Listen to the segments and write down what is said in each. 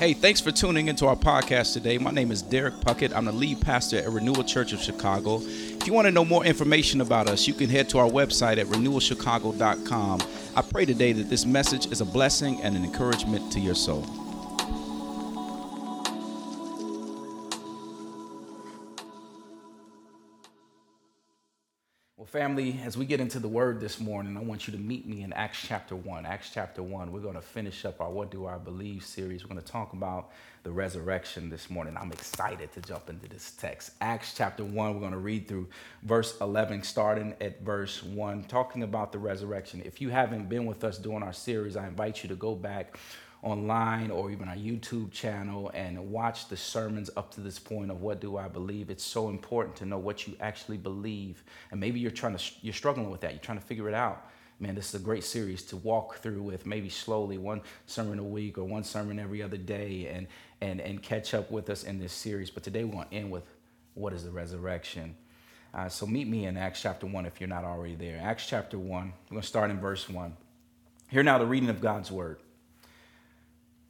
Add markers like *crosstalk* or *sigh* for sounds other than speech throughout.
Hey, thanks for tuning into our podcast today. My name is Derek Puckett. I'm the lead pastor at Renewal Church of Chicago. If you want to know more information about us, you can head to our website at renewalchicago.com. I pray today that this message is a blessing and an encouragement to your soul. Family, as we get into the word this morning, I want you to meet me in Acts chapter 1. Acts chapter 1, we're going to finish up our What Do I Believe series. We're going to talk about the resurrection this morning. I'm excited to jump into this text. Acts chapter 1, we're going to read through verse 11, starting at verse 1, talking about the resurrection. If you haven't been with us during our series, I invite you to go back online or even our YouTube channel and watch the sermons up to this point of what do I believe. It's so important to know what you actually believe. And maybe you're trying to you're struggling with that. You're trying to figure it out. Man, this is a great series to walk through with maybe slowly one sermon a week or one sermon every other day and and and catch up with us in this series. But today we're going to end with what is the resurrection. Uh, so meet me in Acts chapter 1 if you're not already there. Acts chapter 1. We're going to start in verse 1. Hear now the reading of God's word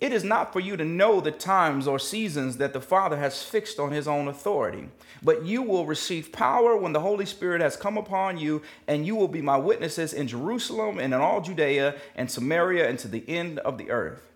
It is not for you to know the times or seasons that the Father has fixed on his own authority, but you will receive power when the Holy Spirit has come upon you, and you will be my witnesses in Jerusalem and in all Judea and Samaria and to the end of the earth.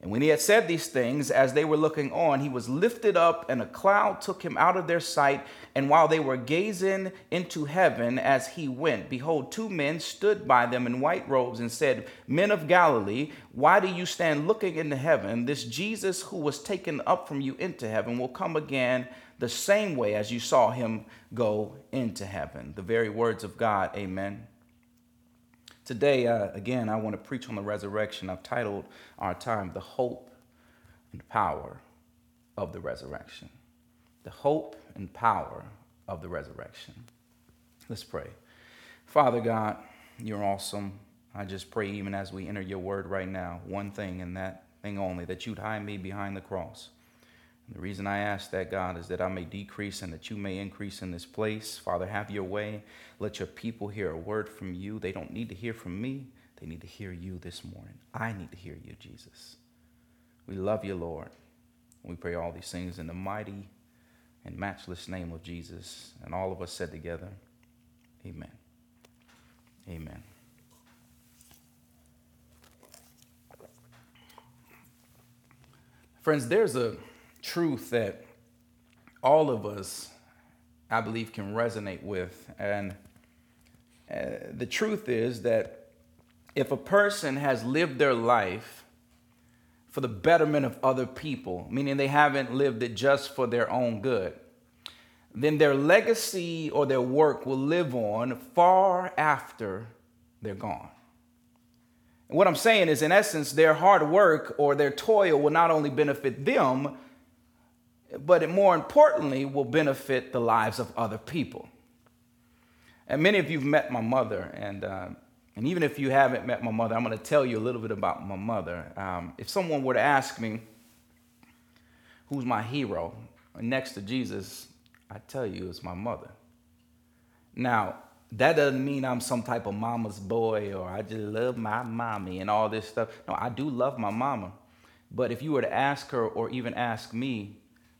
And when he had said these things, as they were looking on, he was lifted up, and a cloud took him out of their sight. And while they were gazing into heaven as he went, behold, two men stood by them in white robes and said, Men of Galilee, why do you stand looking into heaven? This Jesus who was taken up from you into heaven will come again the same way as you saw him go into heaven. The very words of God. Amen. Today, uh, again, I want to preach on the resurrection. I've titled our time, The Hope and Power of the Resurrection. The Hope and Power of the Resurrection. Let's pray. Father God, you're awesome. I just pray, even as we enter your word right now, one thing and that thing only, that you'd hide me behind the cross the reason I ask that, God, is that I may decrease and that you may increase in this place. Father, have your way. Let your people hear a word from you. They don't need to hear from me, they need to hear you this morning. I need to hear you, Jesus. We love you, Lord. We pray all these things in the mighty and matchless name of Jesus. And all of us said together, Amen. Amen. Friends, there's a truth that all of us, I believe, can resonate with. And uh, the truth is that if a person has lived their life for the betterment of other people, meaning they haven't lived it just for their own good, then their legacy or their work will live on far after they're gone. And what I'm saying is, in essence, their hard work or their toil will not only benefit them, but it more importantly will benefit the lives of other people. And many of you have met my mother, and, uh, and even if you haven't met my mother, I'm going to tell you a little bit about my mother. Um, if someone were to ask me, who's my hero next to Jesus, I tell you it's my mother. Now, that doesn't mean I'm some type of mama's boy or I just love my mommy and all this stuff. No, I do love my mama. But if you were to ask her or even ask me,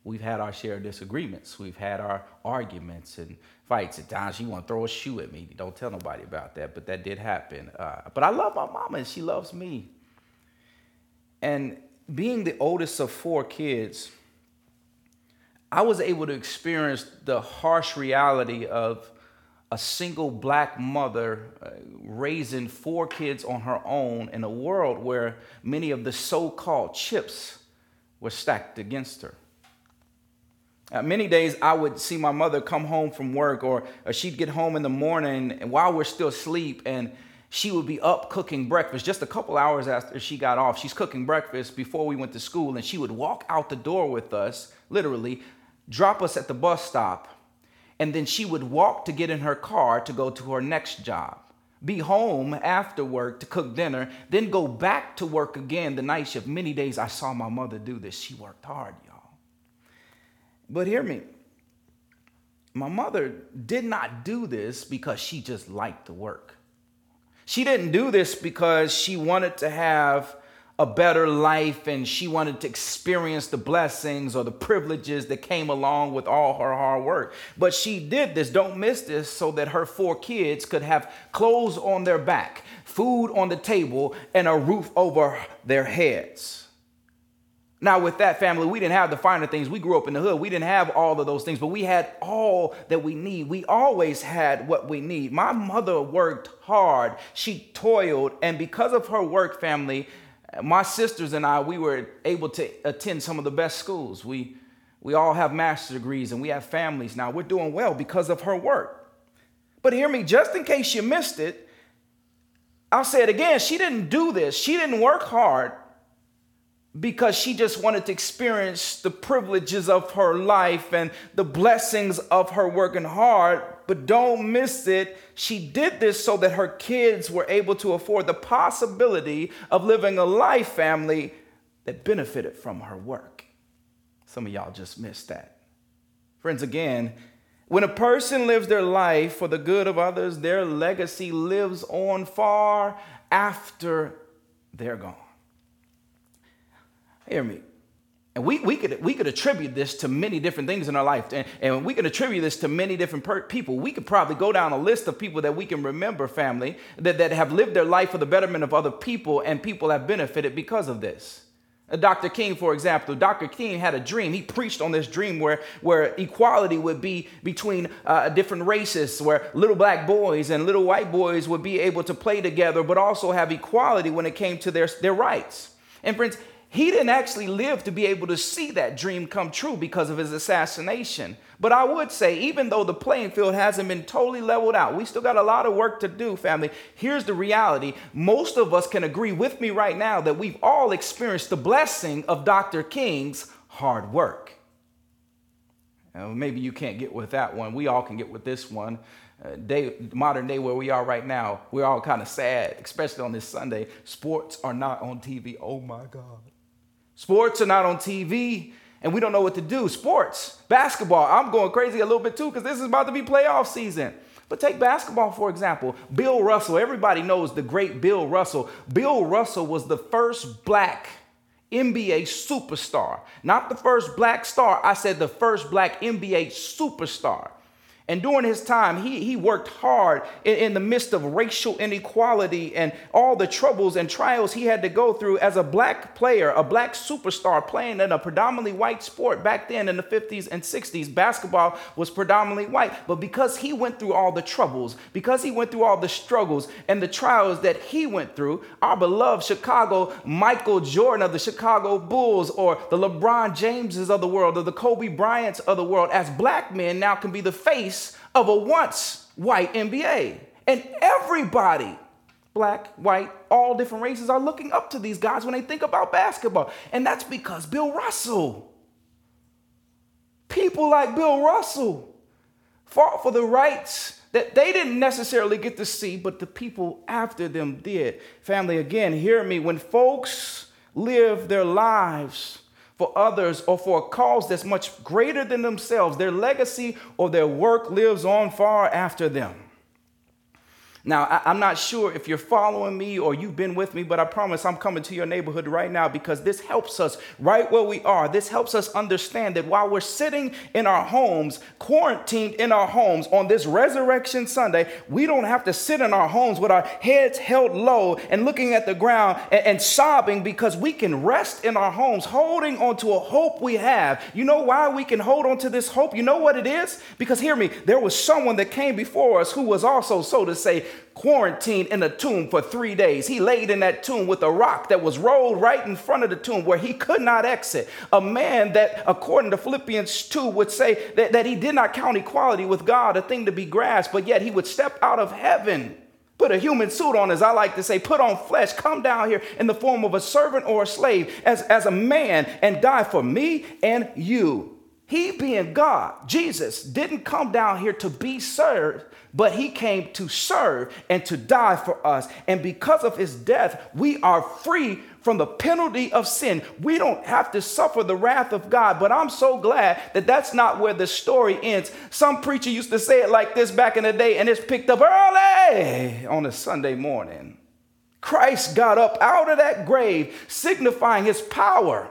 we've had our share of disagreements. We've had our arguments and fights. At times, she want to throw a shoe at me. Don't tell nobody about that, but that did happen. Uh, but I love my mama, and she loves me. And being the oldest of four kids, I was able to experience the harsh reality of a single black mother uh, raising four kids on her own in a world where many of the so called chips were stacked against her. Uh, many days I would see my mother come home from work, or, or she'd get home in the morning and while we're still asleep, and she would be up cooking breakfast just a couple hours after she got off. She's cooking breakfast before we went to school, and she would walk out the door with us, literally, drop us at the bus stop, and then she would walk to get in her car to go to her next job. Be home after work to cook dinner, then go back to work again the night shift. Many days I saw my mother do this. She worked hard, y'all. But hear me. My mother did not do this because she just liked the work. She didn't do this because she wanted to have a better life and she wanted to experience the blessings or the privileges that came along with all her hard work. But she did this, don't miss this, so that her four kids could have clothes on their back, food on the table, and a roof over their heads. Now, with that family, we didn't have the finer things. We grew up in the hood. We didn't have all of those things, but we had all that we need. We always had what we need. My mother worked hard. She toiled. And because of her work, family, my sisters and I, we were able to attend some of the best schools. We, we all have master's degrees and we have families now. We're doing well because of her work. But hear me, just in case you missed it, I'll say it again. She didn't do this. She didn't work hard because she just wanted to experience the privileges of her life and the blessings of her working hard. But don't miss it. She did this so that her kids were able to afford the possibility of living a life family that benefited from her work. Some of y'all just missed that. Friends, again, when a person lives their life for the good of others, their legacy lives on far after they're gone. Hear me. And we, we, could, we could attribute this to many different things in our life. And, and we can attribute this to many different per- people. We could probably go down a list of people that we can remember, family, that, that have lived their life for the betterment of other people, and people have benefited because of this. Uh, Dr. King, for example, Dr. King had a dream. He preached on this dream where, where equality would be between uh, different races, where little black boys and little white boys would be able to play together, but also have equality when it came to their, their rights. And friends, he didn't actually live to be able to see that dream come true because of his assassination. But I would say, even though the playing field hasn't been totally leveled out, we still got a lot of work to do, family. Here's the reality most of us can agree with me right now that we've all experienced the blessing of Dr. King's hard work. Now, maybe you can't get with that one. We all can get with this one. Uh, day, modern day where we are right now, we're all kind of sad, especially on this Sunday. Sports are not on TV. Oh my God. Sports are not on TV and we don't know what to do. Sports, basketball, I'm going crazy a little bit too because this is about to be playoff season. But take basketball, for example. Bill Russell, everybody knows the great Bill Russell. Bill Russell was the first black NBA superstar. Not the first black star, I said the first black NBA superstar. And during his time, he, he worked hard in, in, the midst of racial inequality and all the troubles and trials he had to go through as a black player, a black superstar playing in a predominantly white sport back then in the 50s and 60s. Basketball was predominantly white. But because he went through all the troubles, because he went through all the struggles and the trials that he went through, our beloved Chicago Michael Jordan of the Chicago Bulls or the LeBron Jameses of the world or the Kobe Bryants of the world, as black men now can be the face of a once white NBA. And everybody, black, white, all different races, are looking up to these guys when they think about basketball. And that's because Bill Russell, people like Bill Russell, fought for the rights that they didn't necessarily get to see, but the people after them did. Family, again, hear me. When folks live their lives for others or for a cause that's much greater than themselves. Their legacy or their work lives on far after them. Now, I, am not sure if you're following me or you've been with me, but I promise I'm coming to your neighborhood right now because this helps us right where we are. This helps us understand that while we're sitting in our homes, quarantined in our homes on this Resurrection Sunday, we don't have to sit in our homes with our heads held low and looking at the ground and, and sobbing because we can rest in our homes, holding on to a hope we have. You know why we can hold on to this hope? You know what it is? Because hear me, there was someone that came before us who was also, so to say, quarantined in a tomb for three days. He laid in that tomb with a rock that was rolled right in front of the tomb where he could not exit. A man that, according to Philippians 2, would say that, that he did not count equality with God a thing to be grasped, but yet he would step out of heaven put a human suit on, as I like to say, put on flesh, come down here in the form of a servant or a slave as, as a man and die for me and you. He, being God, Jesus, didn't come down here to be served, but he came to serve and to die for us. And because of his death, we are free from the penalty of sin. We don't have to suffer the wrath of God. But I'm so glad that that's not where the story ends. Some preacher used to say it like this back in the day, and it's picked up early on a Sunday morning. Christ got up out of that grave, signifying his power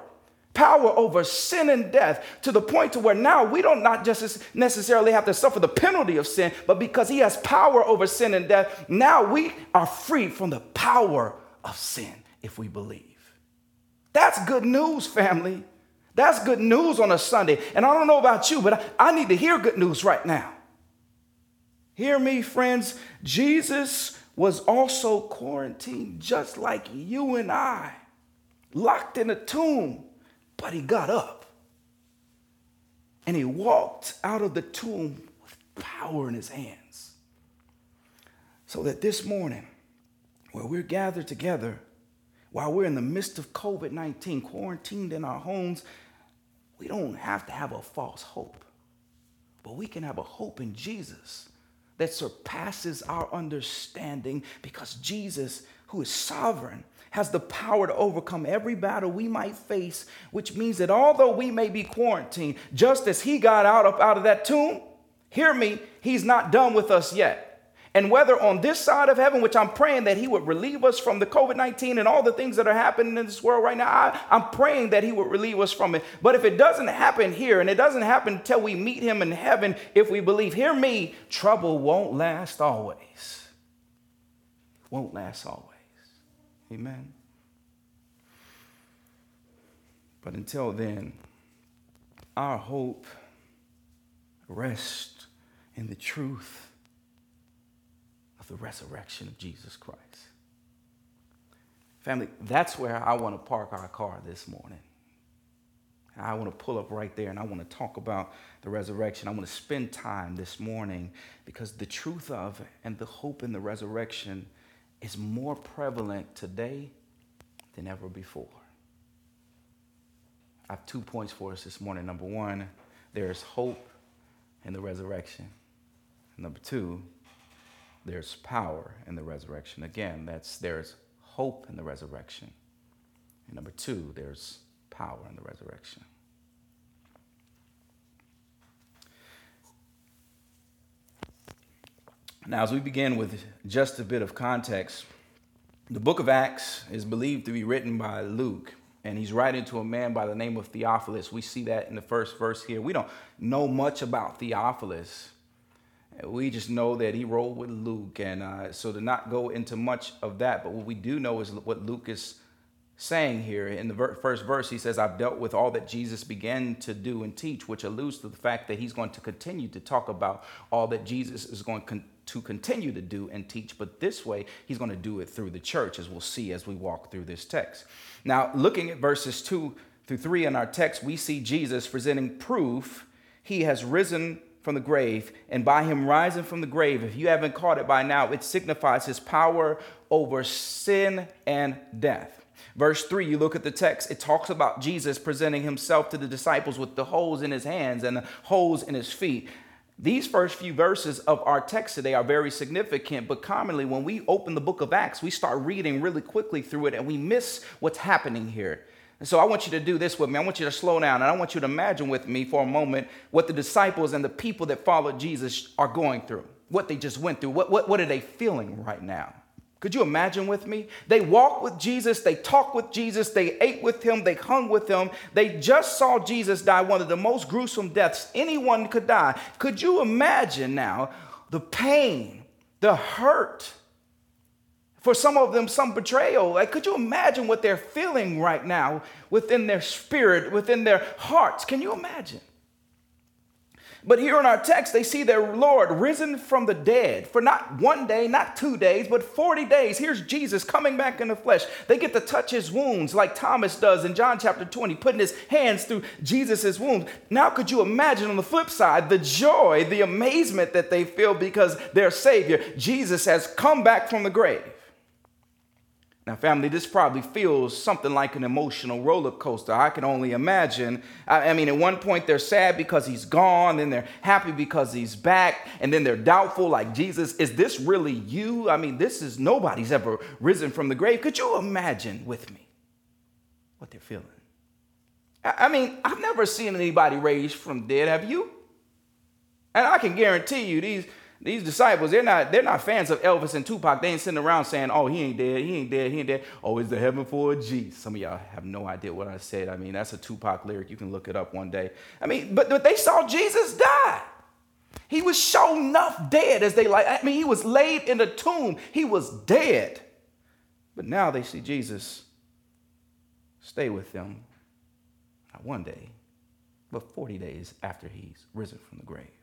power over sin and death to the point to where now we don't not just necessarily have to suffer the penalty of sin, but because he has power over sin and death, now we are free from the power of sin if we believe. That's good news, family. That's good news on a Sunday. And I don't know about you, but I, I need to hear good news right now. Hear me, friends. Jesus was also quarantined just like you and I, locked in a tomb but he got up and he walked out of the tomb with power in his hands. So that this morning, where we're gathered together, while we're in the midst of COVID 19, quarantined in our homes, we don't have to have a false hope, but we can have a hope in Jesus that surpasses our understanding because Jesus, who is sovereign, has the power to overcome every battle we might face, which means that although we may be quarantined, just as he got out of, out of that tomb, hear me, he's not done with us yet. And whether on this side of heaven, which I'm praying that He would relieve us from the COVID 19 and all the things that are happening in this world right now, I, am praying that He would relieve us from it. But if it doesn't happen here and it doesn't happen until we meet Him in heaven, if we believe, hear me, trouble won't last always. Won't last always. Amen. But until then, our hope rests in the truth of the resurrection of Jesus Christ. Family, that's where I want to park our car this morning. I want to pull up right there and I want to talk about the resurrection. I want to spend time this morning because the truth of and the hope in the resurrection is more prevalent today than ever before. I have two points for us this morning. Number one, there's hope in the resurrection. Number two, there's power in the resurrection. Again, that's there's hope in the resurrection. And number two, there's power in the resurrection. Now, as we begin with just a bit of context, the book of Acts is believed to be written by Luke, and he's writing to a man by the name of Theophilus. We see that in the first verse here. We don't know much about Theophilus. We just know that he wrote with Luke, and uh, so to not go into much of that, but what we do know is what Luke is saying here in the ver- first verse. He says, I've dealt with all that Jesus began to do and teach, which alludes to the fact that he's going to continue to talk about all that Jesus is going to to continue to do and teach, but this way he's going to do it through the church, as we'll see as we walk through this text. Now, looking at verses 2 through 3 in our text, we see Jesus presenting proof he has risen from the grave, and by him rising from the grave, if you haven't caught it by now, it signifies his power over sin and death. Verse 3, you look at the text, it talks about Jesus presenting himself to the disciples with the holes in his hands and the holes in his feet. These first few verses of our text today are very significant, but commonly when we open the book of Acts, we start reading really quickly through it and we miss what's happening here. And so I want you to do this with me. I want you to slow down and I want you to imagine with me for a moment what the disciples and the people that followed Jesus are going through, what they just went through. What, what, what are they feeling right now? Could you imagine with me? They walked with Jesus, they talked with Jesus, they ate with him, they hung with him. They just saw Jesus die one of the most gruesome deaths anyone could die. Could you imagine now the pain, the hurt? For some of them, some betrayal. Like, could you imagine what they're feeling right now within their spirit, within their hearts? Can you imagine? But here in our text, they see their Lord risen from the dead for not one day, not two days, but 40 days. Here's Jesus coming back in the flesh. They get to touch his wounds like Thomas does in John chapter 20, putting his hands through Jesus' wounds. Now, could you imagine on the flip side the joy, the amazement that they feel because their Savior, Jesus, has come back from the grave? Now, family, this probably feels something like an emotional roller coaster. I can only imagine. I, I, mean, at one point they're sad because he's gone, then they're happy because he's back, and then they're doubtful, like, Jesus, is this really you? I mean, this is nobody's ever risen from the grave. Could you imagine with me what they're feeling? I, I mean, I've never seen anybody raised from dead, have you? And I can guarantee you, these these disciples, they're not, they're not fans of Elvis and Tupac. They ain't sitting around saying, oh, he ain't dead, he ain't dead, he ain't dead. Oh, is the heaven for a G? Some of y'all have no idea what I said. I mean, that's a Tupac lyric. You can look it up one day. I mean, but, but they saw Jesus die. He was shown enough dead as they like. I mean, he was laid in a tomb. He was dead. But now they see Jesus stay with them, not one day, but 40 days after he's risen from the grave.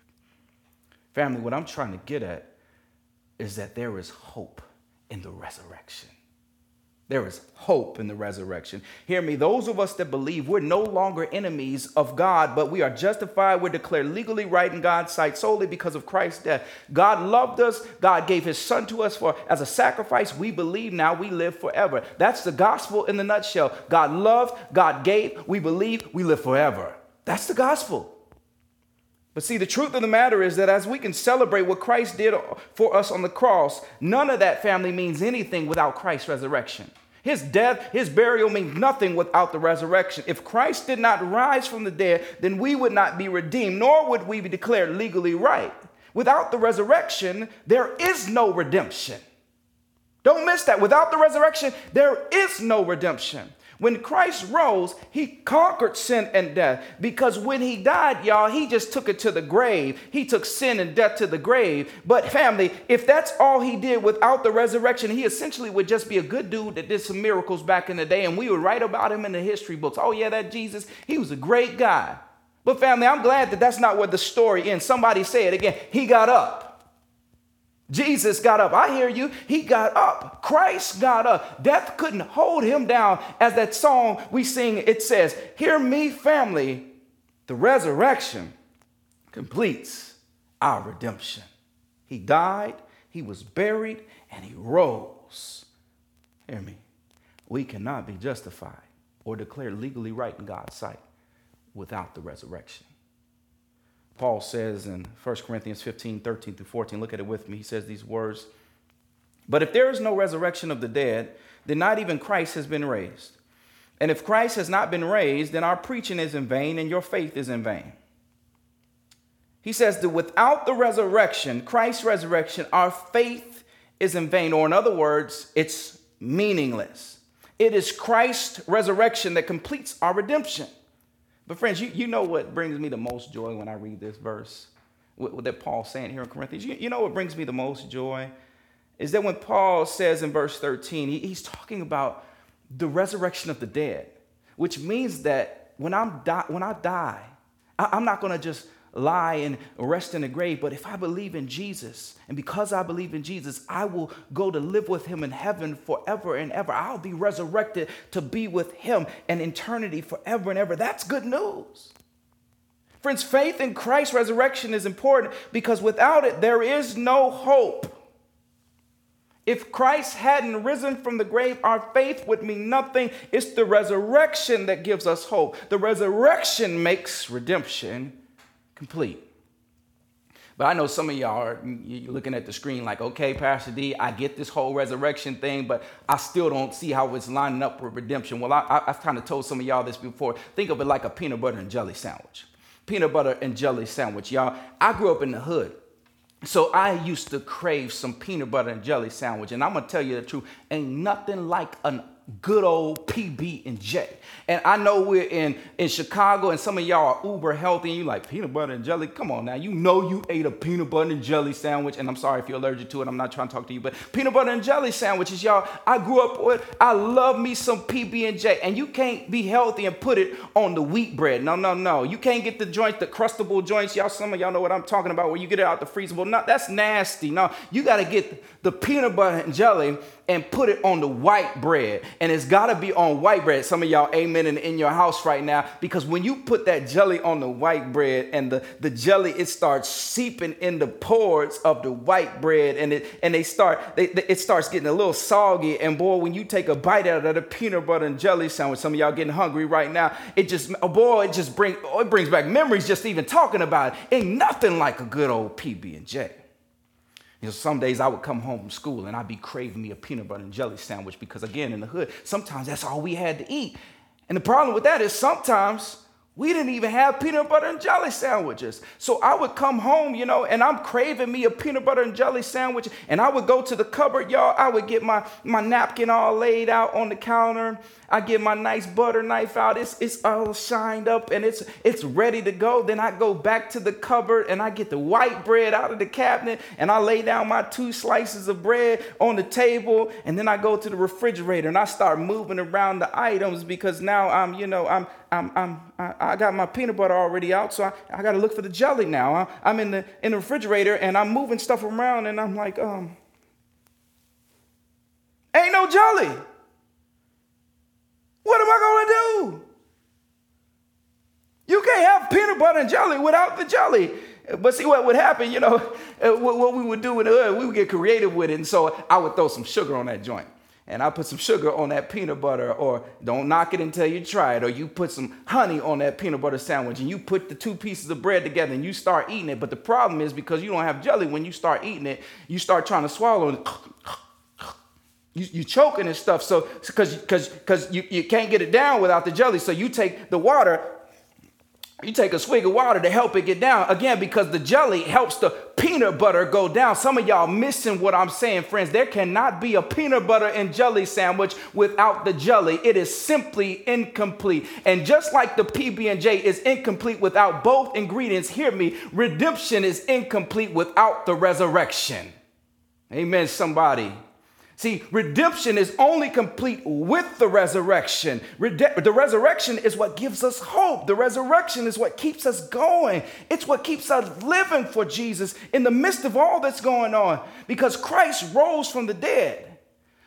Family, what I'm trying to get at is that there is hope in the resurrection. There is hope in the resurrection. Hear me, those of us that believe we're no longer enemies of God, but we are justified, we're declared legally right in God's sight solely because of Christ's death. God loved us, God gave his son to us for as a sacrifice. We believe now we live forever. That's the gospel in the nutshell. God loved, God gave, we believe, we live forever. That's the gospel. But see, the truth of the matter is that as we can celebrate what Christ did for us on the cross, none of that family means anything without Christ's resurrection. His death, his burial means nothing without the resurrection. If Christ did not rise from the dead, then we would not be redeemed, nor would we be declared legally right. Without the resurrection, there is no redemption. Don't miss that. Without the resurrection, there is no redemption. When Christ rose, he conquered sin and death because when he died, y'all, he just took it to the grave. He took sin and death to the grave. But, family, if that's all he did without the resurrection, he essentially would just be a good dude that did some miracles back in the day, and we would write about him in the history books. Oh, yeah, that Jesus, he was a great guy. But, family, I'm glad that that's not where the story ends. Somebody say it again. He got up. Jesus got up. I hear you. He got up. Christ got up. Death couldn't hold him down. As that song we sing, it says, Hear me, family. The resurrection completes our redemption. He died, he was buried, and he rose. Hear me. We cannot be justified or declared legally right in God's sight without the resurrection. Paul says in 1 Corinthians 15, 13 through 14, look at it with me. He says these words But if there is no resurrection of the dead, then not even Christ has been raised. And if Christ has not been raised, then our preaching is in vain and your faith is in vain. He says that without the resurrection, Christ's resurrection, our faith is in vain. Or in other words, it's meaningless. It is Christ's resurrection that completes our redemption. But friends, you, you know what brings me the most joy when I read this verse what, that Paul's saying here in Corinthians? You, you know what brings me the most joy? Is that when Paul says in verse 13, he, he's talking about the resurrection of the dead, which means that when, I'm di- when I die, I, I'm not going to just lie and rest in the grave. But if I believe in Jesus, and because I believe in Jesus, I will go to live with him in heaven forever and ever. I'll be resurrected to be with him in eternity forever and ever. That's good news. Friends, faith in Christ's resurrection is important because without it, there is no hope. If Christ hadn't risen from the grave, our faith would mean nothing. It's the resurrection that gives us hope. The resurrection makes redemption complete. But I know some of y'all are looking at the screen like, okay, Pastor D, I get this whole resurrection thing, but I still don't see how it's lining up with redemption. Well, I, have kind of told some of y'all this before. Think of it like a peanut butter and jelly sandwich. Peanut butter and jelly sandwich, y'all. I grew up in the hood. So I used to crave some peanut butter and jelly sandwich. And I'm going to tell you the truth, ain't nothing like an good old PB and J. And I know we're in, in Chicago and some of y'all are uber healthy and you like peanut butter and jelly. Come on now. You know you ate a peanut butter and jelly sandwich. And I'm sorry if you're allergic to it. I'm not trying to talk to you, but peanut butter and jelly sandwiches, y'all. I grew up with, I love me some PB and J. And you can't be healthy and put it on the wheat bread. No, no, no. You can't get the joints, the crustable joints. Y'all, some of y'all know what I'm talking about where you get it out the freezer. Well, no, that's nasty. No, you got to get the peanut butter and jelly and put it on the white bread. And it's got to be on white bread. Some of y'all amen and in your house right now because when you put that jelly on the white bread and the, the jelly, it starts seeping in the pores of the white bread and it and they start, they, it starts getting a little soggy. And boy, when you take a bite out of the peanut butter and jelly sandwich, some of y'all getting hungry right now, it just, oh boy, it just bring, oh, it brings back memories just even talking about it. Ain't nothing like a good old PB&J. You know, some days I would come home from school and I'd be craving me a peanut butter and jelly sandwich because, again, in the hood, sometimes that's all we had to eat. And the problem with that is sometimes we didn't even have peanut butter and jelly sandwiches. So I would come home, you know, and I'm craving me a peanut butter and jelly sandwich. And I would go to the cupboard, y'all. I would get my, my napkin all laid out on the counter. I get my nice butter knife out. It's, it's all shined up and it's, it's ready to go. Then I go back to the cupboard and I get the white bread out of the cabinet and I lay down my two slices of bread on the table. And then I go to the refrigerator and I start moving around the items because now I'm, you know, I'm, I'm, I'm, I got my peanut butter already out, so I, I got to look for the jelly now. I'm in the, in the refrigerator and I'm moving stuff around and I'm like, um, ain't no jelly. What am I going to do? You can't have peanut butter and jelly without the jelly. But see what would happen, you know, *laughs* what we would do in we would get creative with it. And so I would throw some sugar on that joint. And I put some sugar on that peanut butter, or don't knock it until you try it, or you put some honey on that peanut butter sandwich, and you put the two pieces of bread together and you start eating it. But the problem is because you don't have jelly, when you start eating it, you start trying to swallow it you, you choking and stuff. So because because because you, you can't get it down without the jelly. So you take the water, you take a swig of water to help it get down. Again, because the jelly helps the peanut butter go down. Some of y'all missing what I'm saying, friends. There cannot be a peanut butter and jelly sandwich without the jelly. It is simply incomplete. And just like the PB&J is incomplete without both ingredients, hear me, redemption is incomplete without the resurrection. Amen, somebody. See, redemption is only complete with the resurrection. Rede- the resurrection is what gives us hope. The resurrection is what keeps us going. It's what keeps us living for Jesus in the midst of all that's going on because Christ rose from the dead.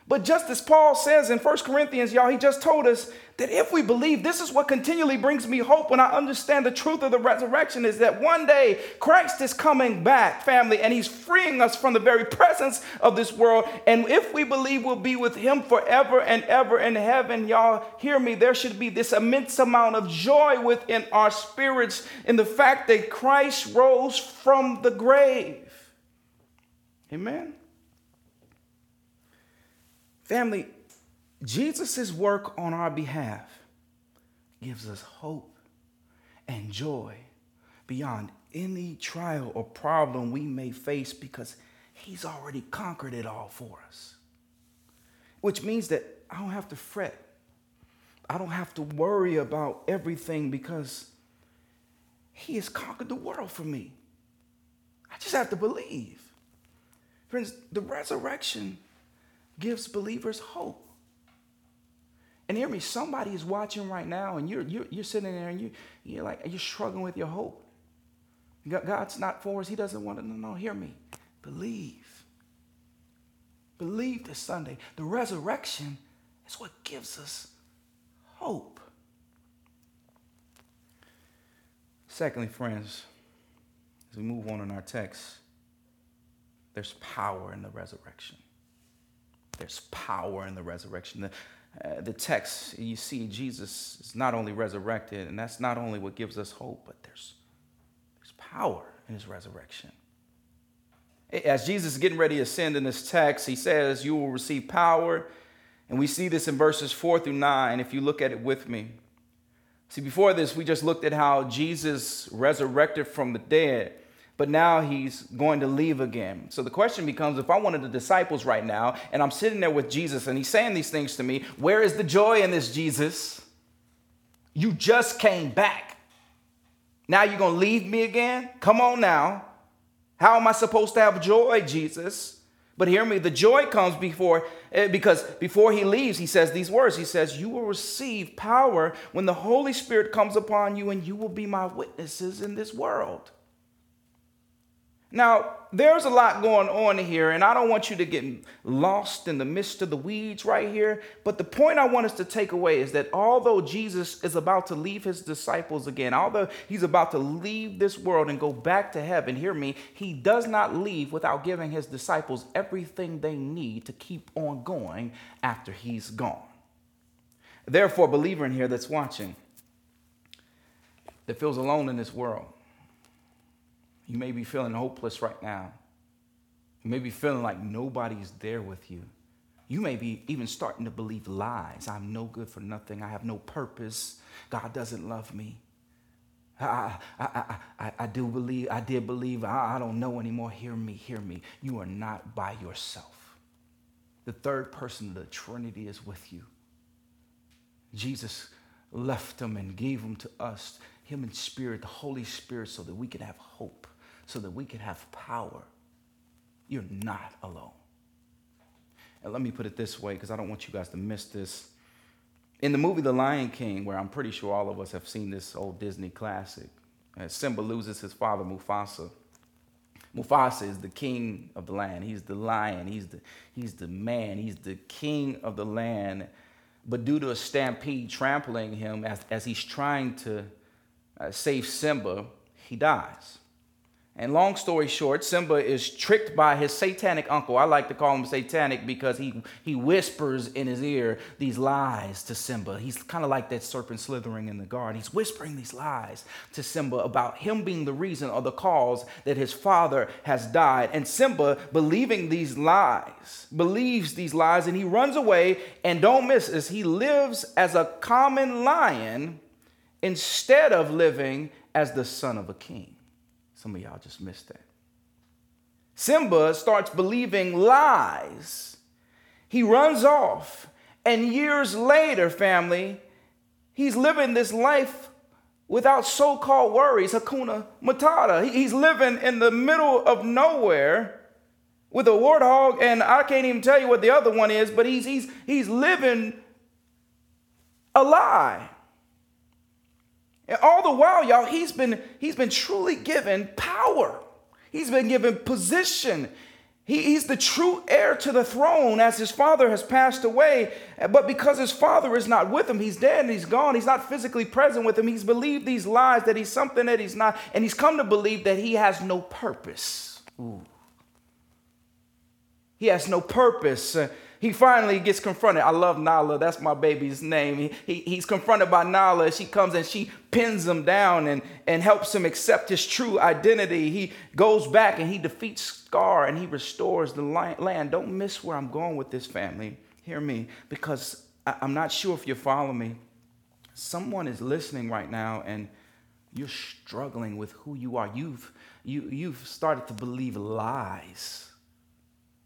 But just as Paul says in 1 Corinthians, y'all, he just told us that if we believe, this is what continually brings me hope when I understand the truth of the resurrection is that one day Christ is coming back, family, and he's freeing us from the very presence of this world. And if we believe we'll be with him forever and ever in heaven, y'all, hear me, there should be this immense amount of joy within our spirits in the fact that Christ rose from the grave. Amen. Family, Jesus' work on our behalf gives us hope and joy beyond any trial or problem we may face because he's already conquered it all for us. Which means that I don't have to fret. I don't have to worry about everything because he has conquered the world for me. I just have to believe. Friends, the resurrection gives believers hope. And hear me, somebody is watching right now, and you're, you're, you're sitting there and you, you're like, you're struggling with your hope. God's not for us. He doesn't want to. No, no, hear me. Believe. Believe this Sunday. The resurrection is what gives us hope. Secondly, friends, as we move on in our text, there's power in the resurrection. There's power in the resurrection. The, uh, the text, you see, Jesus is not only resurrected, and that's not only what gives us hope, but there's, there's power in his resurrection. As Jesus is getting ready to ascend in this text, he says, You will receive power. And we see this in verses four through nine, if you look at it with me. See, before this, we just looked at how Jesus resurrected from the dead. But now he's going to leave again. So the question becomes if I wanted the disciples right now, and I'm sitting there with Jesus and he's saying these things to me, where is the joy in this, Jesus? You just came back. Now you're going to leave me again? Come on now. How am I supposed to have joy, Jesus? But hear me, the joy comes before, eh, because before he leaves, he says these words. He says, You will receive power when the Holy Spirit comes upon you, and you will be my witnesses in this world. Now, there's a lot going on here, and I don't want you to get lost in the midst of the weeds right here. But the point I want us to take away is that although Jesus is about to leave his disciples again, although he's about to leave this world and go back to heaven, hear me, he does not leave without giving his disciples everything they need to keep on going after he's gone. Therefore, believer in here that's watching, that feels alone in this world, you may be feeling hopeless right now. You may be feeling like nobody's there with you. You may be even starting to believe lies. I'm no good for nothing. I have no purpose. God doesn't love me. I, I, I, I, do believe, I did believe, I, I don't know anymore. Hear me, hear me. You are not by yourself. The third person of the Trinity is with you. Jesus left them and gave them to us, Him in Spirit, the Holy Spirit, so that we can have hope so that we can have power. You're not alone. And let me put it this way, because I don't want you guys to miss this. In the movie The Lion King, where I'm pretty sure all of us have seen this old Disney classic, uh, Simba loses his father, Mufasa. Mufasa is the king of the land. He's the lion. He's the, he's the man. He's the king of the land. But due to a stampede trampling him as, as he's trying to uh, save Simba, he dies. And long story short, Simba is tricked by his satanic uncle. I like to call him satanic because he, he whispers in his ear these lies to Simba. He's kind of like that serpent slithering in the garden. He's whispering these lies to Simba about him being the reason or the cause that his father has died. And Simba, believing these lies, believes these lies, and he runs away. And don't miss this, he lives as a common lion instead of living as the son of a king. Some of y'all just missed that. Simba starts believing lies. He runs off. And years later, family, he's living this life without so called worries, Hakuna Matata. He's living in the middle of nowhere with a warthog, and I can't even tell you what the other one is, but he's, he's, he's living a lie. And all the while, y'all, he's been, he's been truly given power. He's been given position. He, he's the true heir to the throne as his father has passed away. But because his father is not with him, he's dead and he's gone. He's not physically present with him. He's believed these lies that he's something that he's not. And he's come to believe that he has no purpose. Ooh. He has no purpose he finally gets confronted. I love Nala. That's my baby's name. He, he, he's confronted by Nala. She comes and she pins him down and, and helps him accept his true identity. He goes back and he defeats Scar and he restores the land. Don't miss where I'm going with this family. Hear me, because I, I'm not sure if you follow me. Someone is listening right now and you're struggling with who you are. You've, you, you've started to believe lies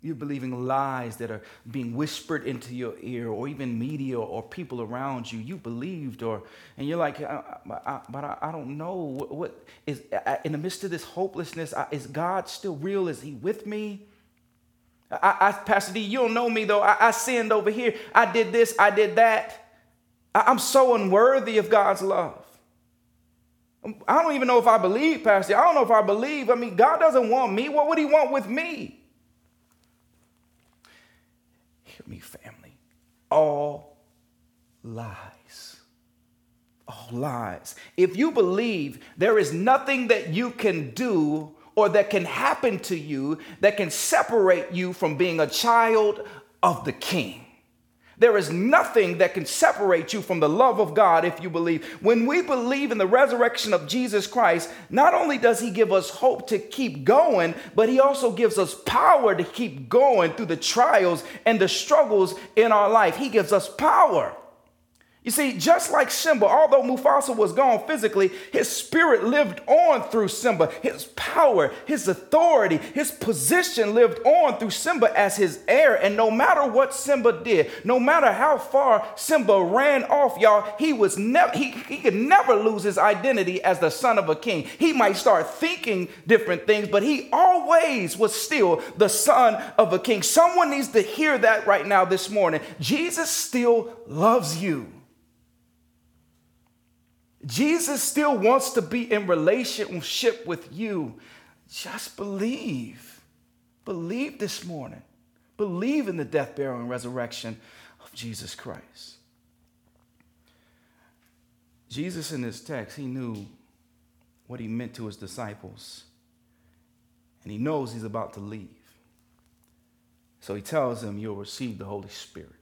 you're believing lies that are being whispered into your ear, or even media or people around you. You believed, or and you're like, I, I, but I, I, don't know what, what is in the midst of this hopelessness. Is God still real? Is He with me? I, Pastor D, you don't know me though. I, sinned over here. I did this. I did that. I'm so unworthy of God's love. I don't even know if I believe, Pastor. I don't know if I believe. I mean, God doesn't want me. What would He want with me? me, family. All lies. All lies. If you believe there is nothing that you can do or that can happen to you that can separate you from being a child of the King, there is nothing that can separate you from the love of God if you believe. When we believe in the resurrection of Jesus Christ, not only does He give us hope to keep going, but He also gives us power to keep going through the trials and the struggles in our life. He gives us power. You see, just like Simba, although Mufasa was gone physically, his spirit lived on through Simba. His power, his authority, his position lived on through Simba as his heir. And no matter what Simba did, no matter how far Simba ran off, y'all, he was never he, he could never lose his identity as the son of a king. He might start thinking different things, but he always was still the son of a king. Someone needs to hear that right now this morning. Jesus still loves you. Jesus still wants to be in relationship with you. Just believe. Believe this morning. Believe in the death, burial, and resurrection of Jesus Christ. Jesus, in this text, he knew what he meant to his disciples, and he knows he's about to leave. So he tells them, You'll receive the Holy Spirit.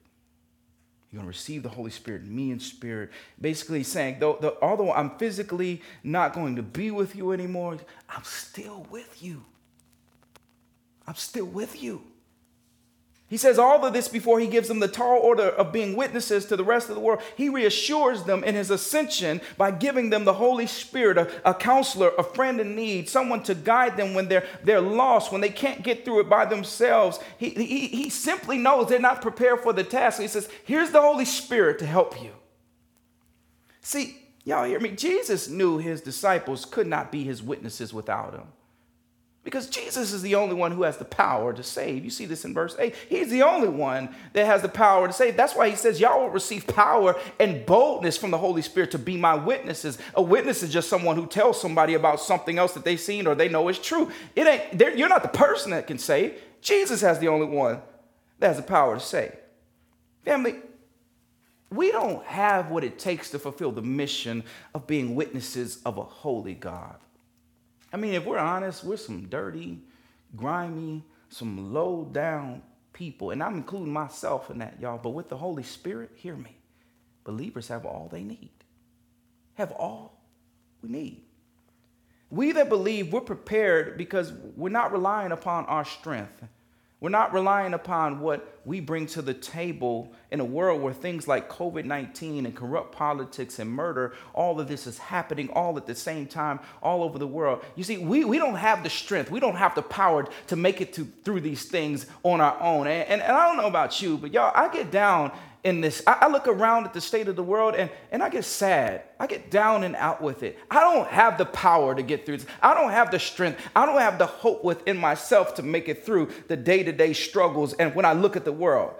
You're going to receive the Holy Spirit, me in spirit. Basically saying, though, though, although I'm physically not going to be with you anymore, I'm still with you. I'm still with you. He says all of this before he gives them the tall order of being witnesses to the rest of the world. He reassures them in his ascension by giving them the Holy Spirit, a, a, counselor, a friend in need, someone to guide them when they're, they're lost, when they can't get through it by themselves. He, he, he simply knows they're not prepared for the task. So he says, Here's the Holy Spirit to help you. See, y'all hear me? Jesus knew his disciples could not be his witnesses without him. Because Jesus is the only one who has the power to save. You see this in verse 8. He's the only one that has the power to save. That's why he says, Y'all will receive power and boldness from the Holy Spirit to be my witnesses. A witness is just someone who tells somebody about something else that they've seen or they know is true. It ain't, you're not the person that can save. Jesus has the only one that has the power to save. Family, we don't have what it takes to fulfill the mission of being witnesses of a holy God. I mean, if we're honest, we're some dirty, grimy, some low down people. And I'm including myself in that, y'all. But with the Holy Spirit, hear me. Believers have all they need, have all we need. We that believe, we're prepared because we're not relying upon our strength. We're not relying upon what we bring to the table in a world where things like COVID 19 and corrupt politics and murder, all of this is happening all at the same time, all over the world. You see, we, we don't have the strength, we don't have the power to make it to, through these things on our own. And, and, and I don't know about you, but y'all, I get down in this. I, I, look around at the state of the world and, and I get sad. I get down and out with it. I don't have the power to get through this. I don't have the strength. I don't have the hope within myself to make it through the day to day struggles and when I look at the world.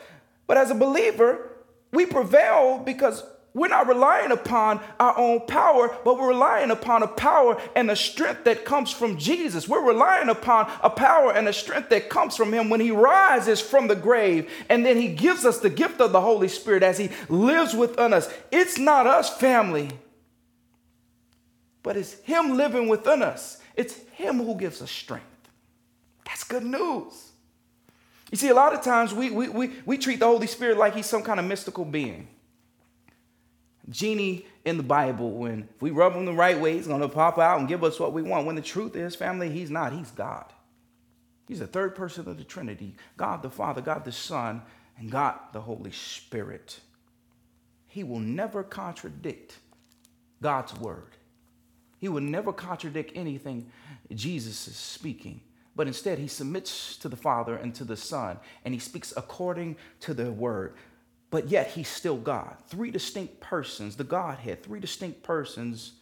But as a believer, we prevail because we're not relying upon our own power, but we're relying upon a power and a strength that comes from Jesus. We're relying upon a power and a strength that comes from Him when He rises from the grave and then He gives us the gift of the Holy Spirit as He lives within us. It's not us, family, but it's Him living within us. It's Him who gives us strength. That's good news. You see, a lot of times we, we, we, we treat the Holy Spirit like He's some kind of mystical being genie in the Bible. When if we rub him the right way, he's going to pop out and give us what we want. When the truth is, family, he's not. He's God. He's the third person of the Trinity God the Father, God the Son, and God the Holy Spirit. He will never contradict God's word. He will never contradict anything Jesus is speaking, but instead he submits to the Father and to the Son, and he speaks according to their word but yet he's still God. Three distinct persons, the Godhead, three distinct persons,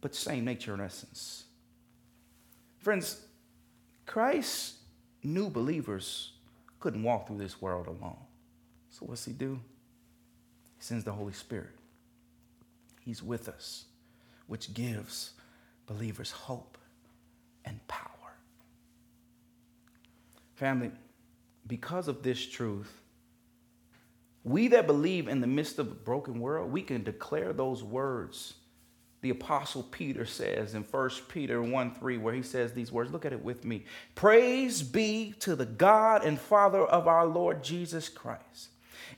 but same nature and essence. Friends, Christ knew believers couldn't walk through this world alone. So what's he do? He sends the Holy Spirit. He's with us, which gives believers hope and power. Family, because of this truth, we that believe in the midst of a broken world, we can declare those words. The apostle Peter says in 1 Peter 1 3, where he says these words, look at it with me. Praise be to the God and Father of our Lord Jesus Christ.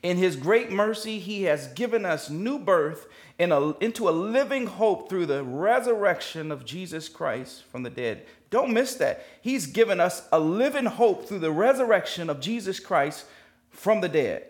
In his great mercy, he has given us new birth in a, into a living hope through the resurrection of Jesus Christ from the dead. Don't miss that. He's given us a living hope through the resurrection of Jesus Christ from the dead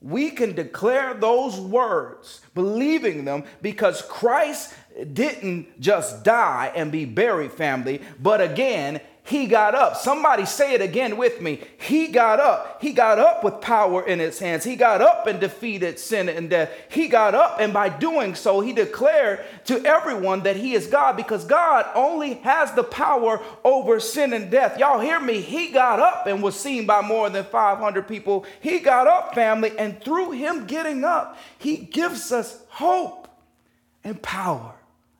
we can declare those words, believing them, because Christ didn't just die and be buried, family, but again, he got up. Somebody say it again with me. He got up. He got up with power in his hands. He got up and defeated sin and death. He got up, and by doing so, he declared to everyone that he is God because God only has the power over sin and death. Y'all hear me? He got up and was seen by more than 500 people. He got up, family, and through him getting up, he gives us hope and power.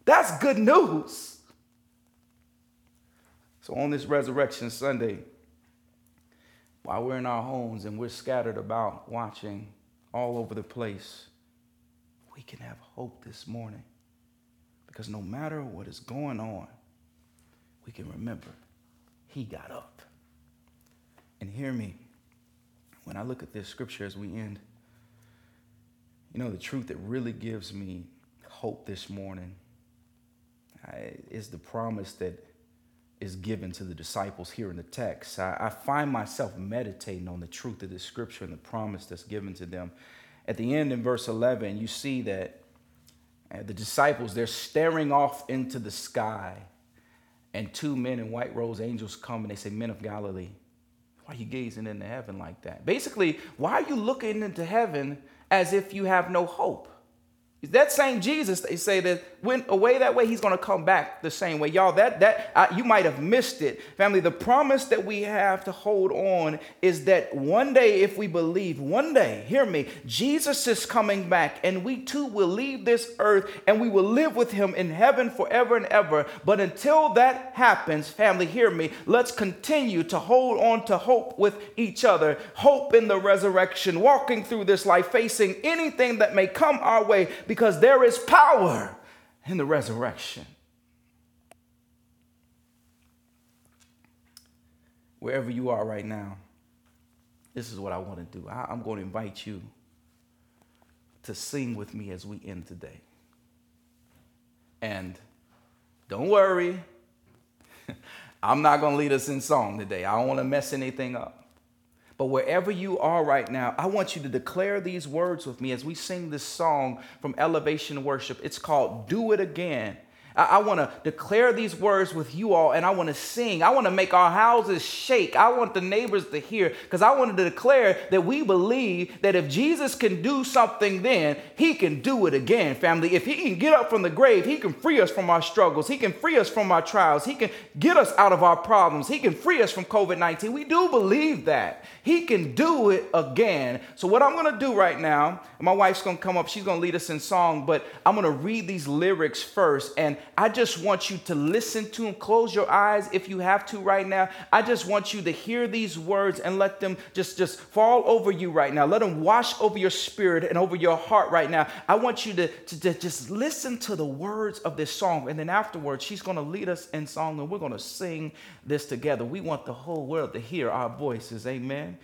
That's good news. So on this Resurrection Sunday, while we're in our homes and we're scattered about watching all over the place, we can have hope this morning. Because no matter what is going on, we can remember he got up. And hear me, when I look at this scripture as we end, you know, the truth that really gives me hope this morning is the promise that is given to the disciples here in the text. I, I, find myself meditating on the truth of the scripture and the promise that's given to them. At the end in verse 11, you see that uh, the disciples, they're staring off into the sky, and two men in white robes, angels come and they say, Men of Galilee, why are you gazing into heaven like that? Basically, why are you looking into heaven as if you have no hope? Is that same Jesus, they say that went away that way, he's going to come back the same way. Y'all, that that uh, you might have missed it, family. The promise that we have to hold on is that one day, if we believe, one day, hear me, Jesus is coming back, and we too will leave this earth and we will live with him in heaven forever and ever. But until that happens, family, hear me. Let's continue to hold on to hope with each other, hope in the resurrection, walking through this life, facing anything that may come our way because there is power in the resurrection. Wherever you are right now, this is what I want to do. I, am going to invite you to sing with me as we end today. And don't worry, *laughs* I'm not going to lead us in song today. I don't want to mess anything up. But wherever you are right now, I want you to declare these words with me as we sing this song from Elevation Worship. It's called Do It Again. I, want to declare these words with you all and I want to sing. I want to make our houses shake. I want the neighbors to hear because I wanted to declare that we believe that if Jesus can do something then, he can do it again, family. If he can get up from the grave, he can free us from our struggles. He can free us from our trials. He can get us out of our problems. He can free us from COVID 19. We do believe that. He can do it again. So, what I'm to do right now, my wife's to come up, she's to lead us in song, but I'm to read these lyrics first. And I just want you to listen to them. Close your eyes if you have to right now. I just want you to hear these words and let them just, just fall over you right now. Let them wash over your spirit and over your heart right now. I want you to, to, to just listen to the words of this song. And then afterwards, she's to lead us in song and we're to sing this together. We want the whole world to hear our voices. Amen.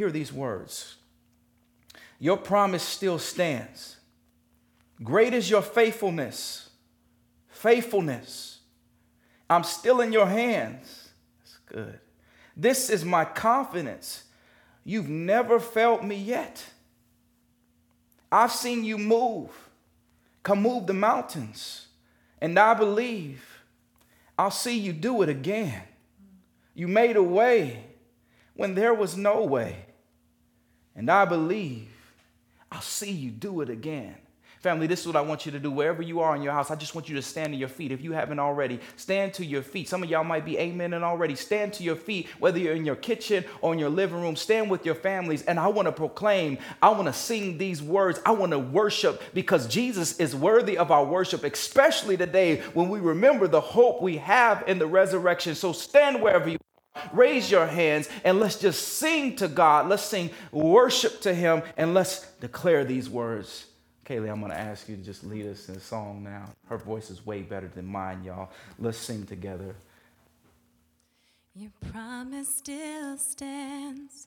Hear these words. Your promise still stands. Great is your faithfulness faithfulness. I'm still in your hands. That's good. This is my confidence. You've never felt me yet. I've seen you move. Come move the mountains. And I believe I'll see you do it again. You made a way when there was no way. And I believe I'll see you do it again. Family, this is what I want you to do. Wherever you are in your house, I just want you to stand to your feet. If you haven't already, stand to your feet. Some of y'all might be amen and already. Stand to your feet, whether you're in your kitchen or in your living room. Stand with your families. And I want to proclaim, I want to sing these words. I want to worship because Jesus is worthy of our worship, especially today when we remember the hope we have in the resurrection. So stand wherever you Raise your hands and let's just sing to God. Let's sing worship to Him and let's declare these words. Kaylee, I'm going to ask you to just lead us in a song now. Her voice is way better than mine, y'all. Let's sing together. Your promise still stands.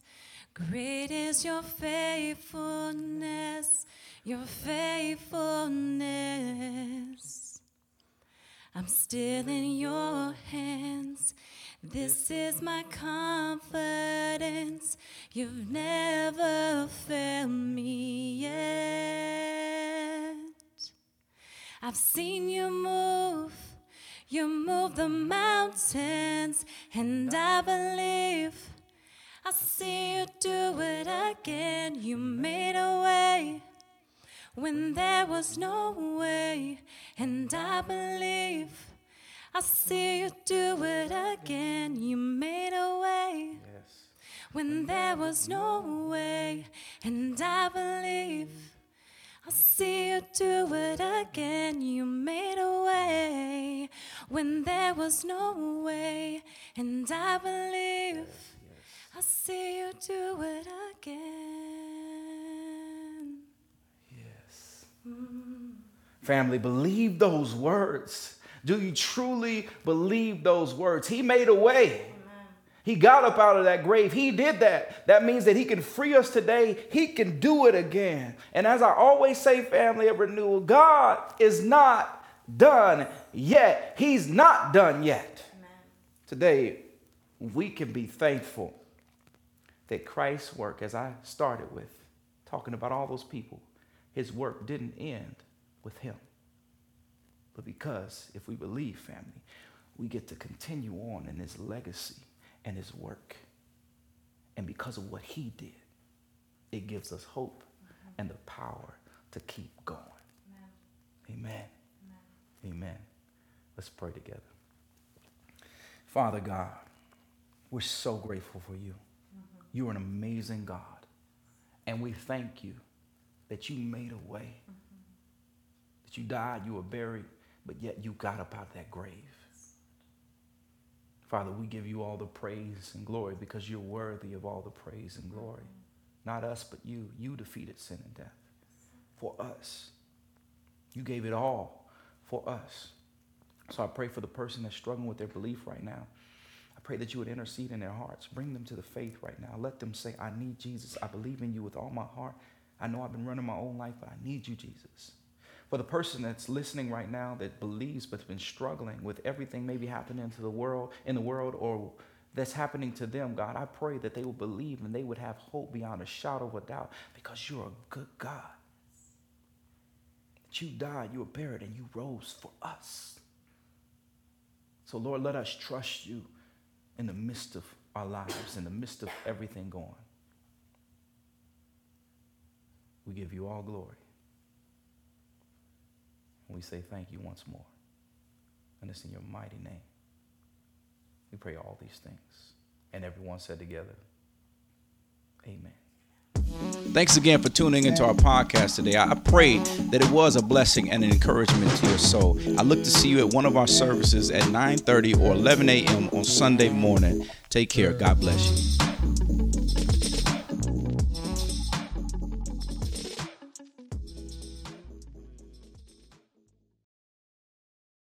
Great is your faithfulness, your faithfulness. I'm still in your hands. This is my confidence. You've never failed me yet. I've seen you move. You move the mountains, and I believe I see you do it again. You made a way when there was no way, and I believe I see you do it again. You made a way Yes. when there was no way, and I believe I see you do it again. You made a way when there was no way, and I believe I see you do it again. Yes. Family, believe those words. Do you truly believe those words? He made a way. He got up out of that grave. He did that. That means that He can free us today. He can do it again. And as I always say, family of renewal, God is not done yet. He's not done yet. Today, we can be thankful that Christ's work, as I started with, talking about all those people, his work didn't end with him. But because if we believe, family, we get to continue on in his legacy and his work. And because of what he did, it gives us hope mm-hmm. and the power to keep going. Amen. Amen. Let's pray together. Father God, we're so grateful for you. Mm-hmm. You're an amazing God. And we thank you that you made a way. That you died, you were buried, but yet you got up out of that grave. Father, we give you all the praise and glory because you're worthy of all the praise and glory. Not us, but you. You defeated sin and death for us. You gave it all for us. So I pray for the person that's struggling with their belief right now. I pray that you would intercede in their hearts. Bring them to the faith right now. Let them say, I need Jesus. I believe in you with all my heart. I know I've been running my own life, but I need you, Jesus. For the person that's listening right now that believes but's been struggling with everything maybe happening to the world in the world or that's happening to them, God, I pray that they will believe and they would have hope beyond a shadow of a doubt because you're a good God. That you died, you were buried, and you rose for us. So, Lord, let us trust you in the midst of our lives, in the midst of everything going. We give you all glory. We say thank you once more. And it's in your mighty name. We pray all these things. And everyone said together, Amen. Thanks again for tuning into our podcast today. I pray that it was a blessing and an encouragement to your soul. I look to see you at one of our services at 9:30 or 11 a.m. on Sunday morning. Take care. God bless you.